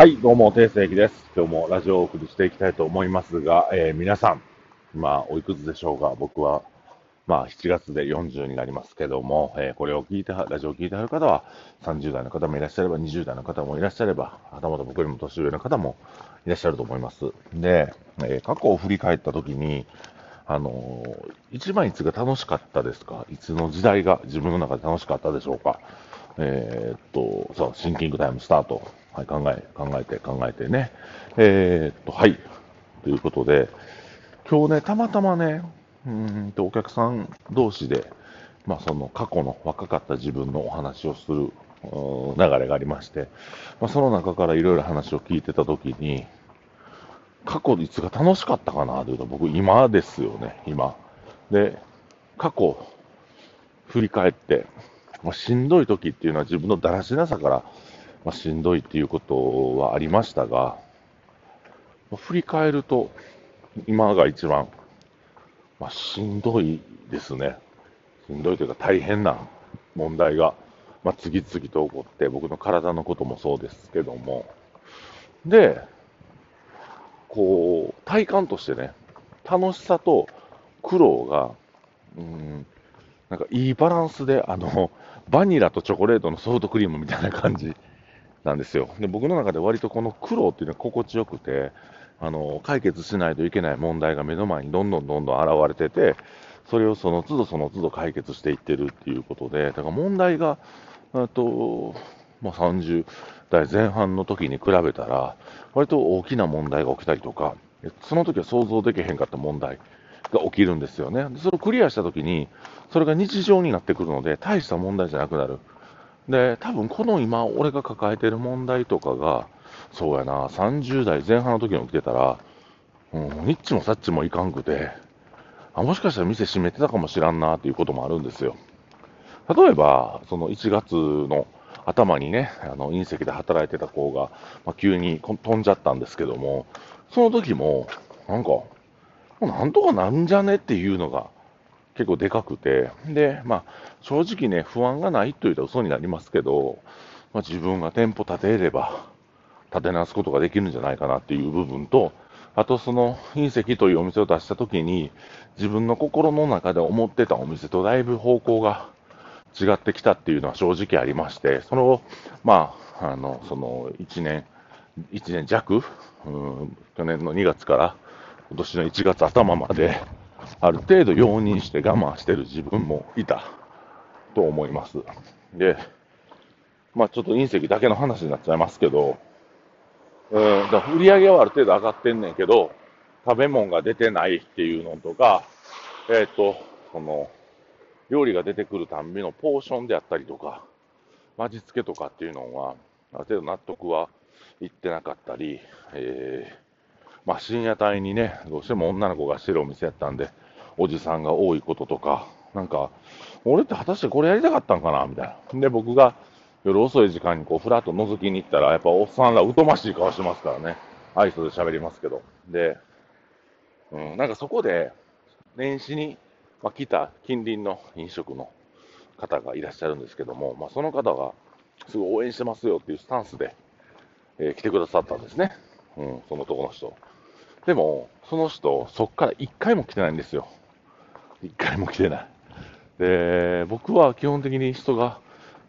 はい、どうも、定世紀です。今日もラジオをお送りしていきたいと思いますが、えー皆さん、今、おいくつでしょうか？僕は、まあ、7月で40になりますけども、えーこれを聞いて、ラジオを聞いてはる方は、30代の方もいらっしゃれば、20代の方もいらっしゃれば、はたまた僕よりも年上の方もいらっしゃると思います。で、えー過去を振り返ったときに、あのー一番いつが楽しかったですか？いつの時代が自分の中で楽しかったでしょうか？えっと、そう、シンキングタイムスタート。はい、考え、考えて、考えてね。えーっと、はい。ということで、今日ね、たまたまね、うんと、お客さん同士で、まあ、その過去の若かった自分のお話をする流れがありまして、まあ、その中からいろいろ話を聞いてたときに、過去いつが楽しかったかなというと、僕、今ですよね、今。で、過去、振り返って、まあ、しんどい時っていうのは自分のだらしなさから、まあ、しんどいっていうことはありましたが、まあ振り返ると、今が一番、まあ、しんどいですね。しんどいというか大変な問題が、まあ、次々と起こって、僕の体のこともそうですけども。で、こう、体感としてね、楽しさと苦労が、うん、なんかいいバランスで、あの、バニラとチョコレートのソフトクリームみたいな感じなんですよ。で、僕の中で割とこの苦労っていうのは心地よくて、あの、解決しないといけない問題が目の前にどんどんどんどん現れてて、それをその都度その都度解決していってるっていうことで、だから問題が、あと、まあ、30代前半の時に比べたら、割と大きな問題が起きたりとか、その時は想像できへんかった問題が起きるんですよね。それをクリアした時に、それが日常になってくるので、大した問題じゃなくなる。で、多分この今、俺が抱えてる問題とかが、そうやな、30代前半の時に起きてたら、うん、ニッチもサッチもいかんくて、あもしかしたら店閉めてたかもしらんなっていうこともあるんですよ。例えば、その1月の頭にね、あの隕石で働いてた子が、まあ、急に飛んじゃったんですけども、その時も、なんか、もなんとかなんじゃねっていうのが結構でかくて、で、まあ、正直ね、不安がないと言うと嘘になりますけど、まあ、自分が店舗建てれば、建て直すことができるんじゃないかなっていう部分と、あとその隕石というお店を出した時に、自分の心の中で思ってたお店とだいぶ方向が違ってきたっていうのは正直ありまして、その、まあ、あの、その1年、1年弱、うん、去年の2月から今年の1月頭まで、ある程度容認して我慢してる自分もいたと思います。で、まあちょっと隕石だけの話になっちゃいますけど、うん、だ売り上げはある程度上がってんねんけど、食べ物が出てないっていうのとか、えっ、と、その、料理が出てくるたんびのポーションであったりとか、味付けとかっていうのは、ある程度納得はいってなかったり、えーまあ、深夜帯にね、どうしても女の子がしてるお店やったんで、おじさんが多いこととか、なんか、俺って果たしてこれやりたかったんかなみたいな。で、僕が夜遅い時間にこう、ふらっと覗きに行ったら、やっぱおっさんら疎ましい顔してますからね。愛想で喋りますけど。で、うん、なんかそこで、年始に、まあ、来た近隣の飲食の方がいらっしゃるんですけども、まあ、その方が、すごい応援してますよっていうスタンスで、えー来てくださったんですね。うん、その男の人。でも、その人、そっから一回も来てないんですよ。一回も来てない。で、僕は基本的に人が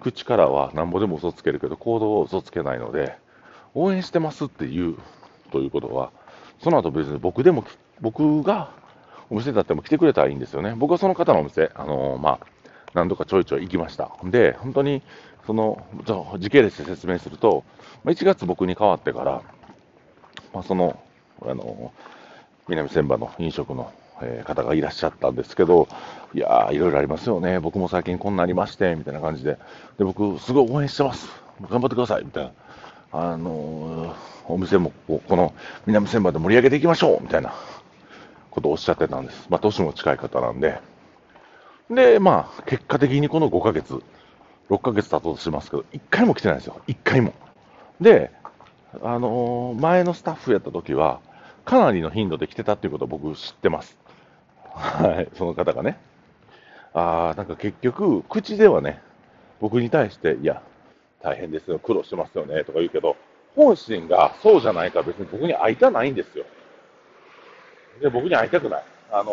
口からはなんぼでも嘘つけるけど、行動を嘘つけないので、応援してますって言うということは、その後別に僕でも、僕がお店だっても来てくれたらいいんですよね。僕はその方のお店、あのまあ、何度かちょいちょい行きました。で、本当に、その、時系列で説明すると、まあ1月僕に変わってから、まあ、その、あの、南千葉の飲食の、え方がいらっしゃったんですけど、いやー、いろいろありますよね。僕も最近こんなありまして、みたいな感じで。で、僕、すごい応援してます。頑張ってください、みたいな。あのーお店もここの南千葉で盛り上げていきましょう、みたいなことをおっしゃってたんです。まあ、年も近い方なんで。で、まあ、結果的にこの5ヶ月、6ヶ月経とうとしますけど、1回も来てないんですよ。1回も。で、あのー前のスタッフやった時は、かなりの頻度で来てたっていうことを僕知ってます。はい、その方がね。あー、なんか結局、口ではね、僕に対して、いや、大変ですよ、苦労してますよね、とか言うけど、本心がそうじゃないか別に僕に会いたないんですよ。で、僕に会いたくない。あの、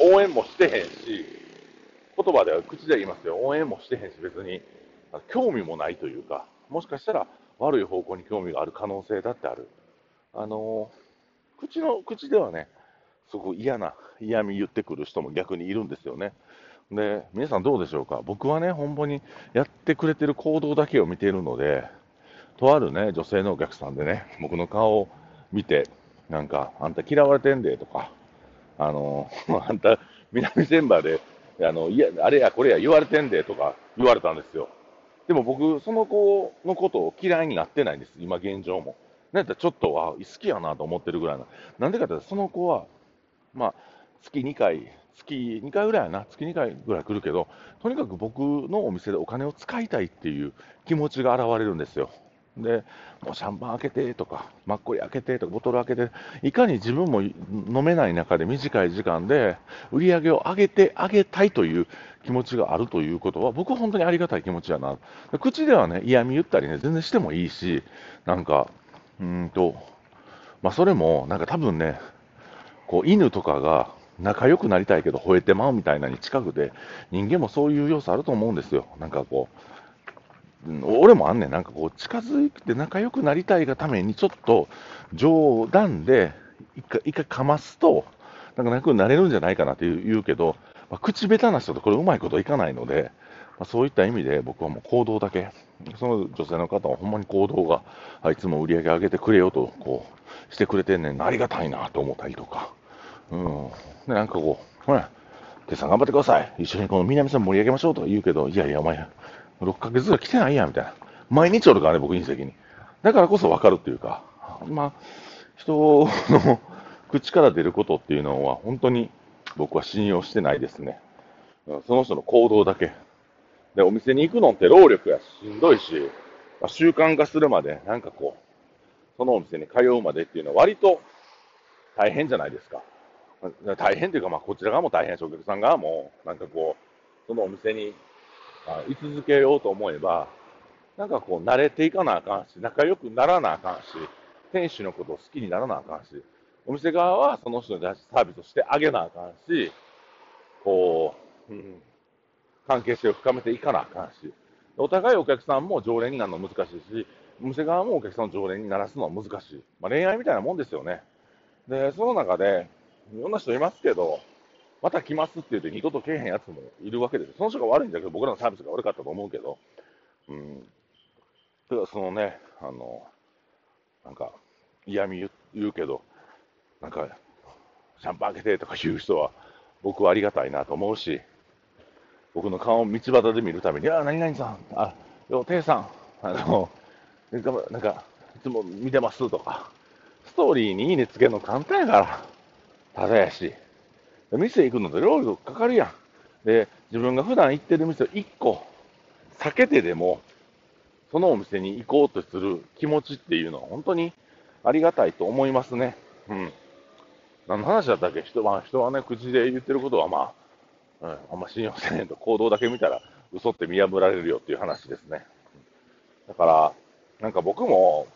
応援もしてへんし、言葉では口では言いますよ。応援もしてへんし、別に興味もないというか、もしかしたら悪い方向に興味がある可能性だってある。あの、口の、口ではね、すごく嫌な、嫌味言ってくる人も逆にいるんですよね。で、皆さんどうでしょうか？僕はね、本当にやってくれてる行動だけを見ているので、とあるね、女性のお客さんでね、僕の顔を見て、なんか、あんた嫌われてんでとか、あの、あんた南千葉で、あの、いや、あれやこれや言われてんでとか言われたんですよ。でも僕、その子のことを嫌いになってないんです、今現状も。なんやったらちょっとは好きやなと思ってるぐらいな。なんでかってその子は、まあ、月2回、月2回ぐらいやな、月2回ぐらい来るけど、とにかく僕のお店でお金を使いたいっていう気持ちが現れるんですよ。で、もうシャンパン開けてとか、マッコリ開けてとか、ボトル開けて、いかに自分も飲めない中で短い時間で売り上げを上げてあげたいという気持ちがあるということは、僕は本当にありがたい気持ちやな。口ではね、嫌味言ったりね、全然してもいいし、なんか、うんと、まあそれも、なんか多分ね、こう犬とかが仲良くなりたいけど吠えてまうみたいなに近くで、人間もそういう要素あると思うんですよ。なんかこう、俺もあんねん、なんかこう、近づいて仲良くなりたいがために、ちょっと冗談で一回、一回かますと、なんか仲良くなれるんじゃないかなって言うけど、まあ、口下手な人とこれうまいこといかないので、ま、そういった意味で僕はもう行動だけ、その女性の方はほんまに行動が、あいつも売り上げ上げてくれよと、こう、してくれてんねんありがたいなと思ったりとか、うん。で、なんかこう、ほら、手さん頑張ってください。一緒にこの南さん盛り上げましょうと言うけど、いやいや、お前、6ヶ月ぐらい来てないやん、みたいな。毎日おるからね、僕隕石に。だからこそ分かるっていうか、まあ、人の口から出ることっていうのは、本当に僕は信用してないですね。その人の行動だけ。で、お店に行くのって労力やしんどいし、まあ、習慣化するまで、なんかこう、そのお店に通うまでっていうのは割と大変じゃないですか。大変っていうか、まあ、こちら側も大変、お客さん側も、なんかこう、そのお店にあ居続けようと思えば、なんかこう、慣れていかなあかんし、仲良くならなあかんし、店主のことを好きにならなあかんし、お店側はその人にサービスをしてあげなあかんし、こう、関係性を深めていかなあかんし、お互いお客さんも常連になるの難しいし、お店側もお客さんの常連にならすのは難しい。まあ、恋愛みたいなもんですよね。で、その中で、いろんな人いますけど、また来ますって言って二度と来えへんやつもいるわけです。その人が悪いんだけど、僕らのサービスが悪かったと思うけど、うん。だからそのね、あの、なんか、嫌味言うけど、なんか、シャンパン開けてとか言う人は、僕はありがたいなと思うし、僕の顔を道端で見るために、あ、何々さん、あ、よ、ていさん、あの、なんか、いつも見てますとか、ストーリーにいいねつけるの簡単やから、ただやし、店行くのって労力かかるやん。で、自分が普段行ってる店を1個避けてでも、そのお店に行こうとする気持ちっていうのは本当にありがたいと思いますね。うん。何の話だったっけ？人は、人はね、口で言ってることはまあ、うん、あんま信用せねえと行動だけ見たら嘘って見破られるよっていう話ですね。だから、なんか僕も、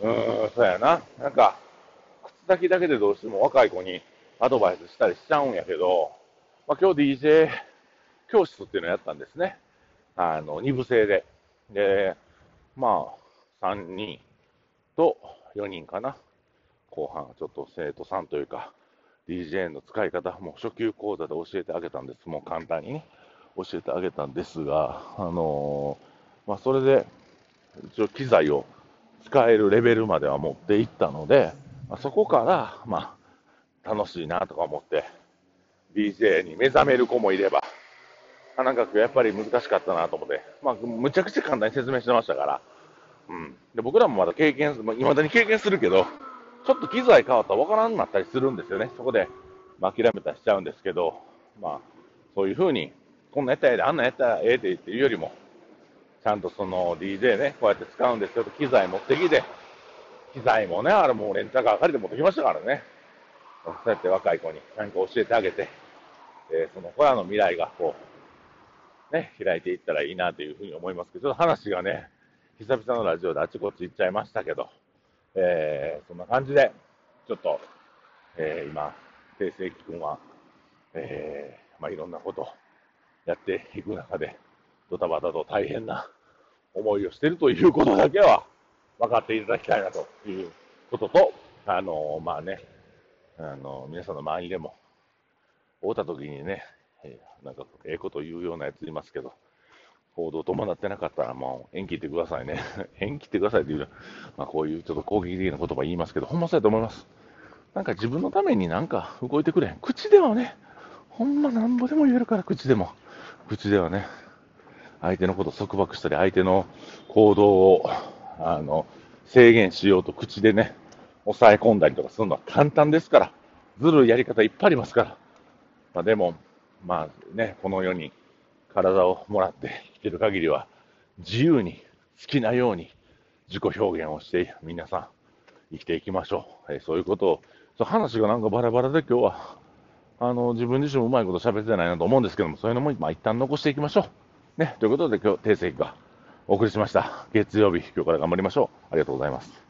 うーん、そうやな。なんか、口先だけでどうしても若い子にアドバイスしたりしちゃうんやけど、まあ、今日 DJ 教室っていうのをやったんですね。あの、二部制で。で、まあ、3人と4人かな。後半、ちょっと生徒さんというか、DJ の使い方、も初級講座で教えてあげたんです。もう簡単にね、教えてあげたんですが、あのー、まあ、それで、一応機材を使えるレベルまでは持っていったので、まあ、そこから、まあ、楽しいなとか思って、DJ に目覚める子もいれば、なんかやっぱり難しかったなと思って、まあ、むちゃくちゃ簡単に説明してましたから、うん。で僕らもまだ経験、まあ、未だに経験するけど、ちょっと機材変わったらわからんなったりするんですよね。そこで、まあ、諦めたりしちゃうんですけど、まあ、そういうふうに、こんなやったらええで、あんなやったらええでっていうよりも、ちゃんとその DJ ね、こうやって使うんですけど、機材持ってきて、機材もね、あれもうレンタカー借りて持ってきましたからね。そうやって若い子に何か教えてあげて、えー、その子らの未来がこう、ね、開いていったらいいなというふうに思いますけど、ちょっと話がね、久々のラジオであちこち行っちゃいましたけど、えー、そんな感じで、ちょっと、えー、今、定世紀君は、えー、まあ、いろんなことやっていく中で、ドタバタと大変な思いをしているということだけは分かっていただきたいなということと、あのまあね、あの皆さんの周りでも、会うた時にね、えー、なんかええこと言うようなやついますけど、行動伴ってなかったらもう縁切ってくださいね。縁切ってくださいっていう、まあ、こういうちょっと攻撃的な言葉言いますけど、ほんまそうやと思います。なんか自分のためになんか動いてくれん。口ではね、ほんまなんぼでも言えるから、口でも。口ではね、相手のことを束縛したり、相手の行動を、あの、制限しようと口でね、抑え込んだりとかするのは簡単ですから、ずるいやり方いっぱいありますから。まあ、でも、まあね、この世に体をもらって生きてる限りは、自由に好きなように自己表現をして皆さん生きていきましょう。えー、そういうことを、そ話がなんかバラバラで今日は、あの、自分自身もうまいこと喋ってないなと思うんですけども、そういうのも、まあ、一旦残していきましょう。ね、ということで今日、定石がお送りしました。月曜日、今日から頑張りましょう。ありがとうございます。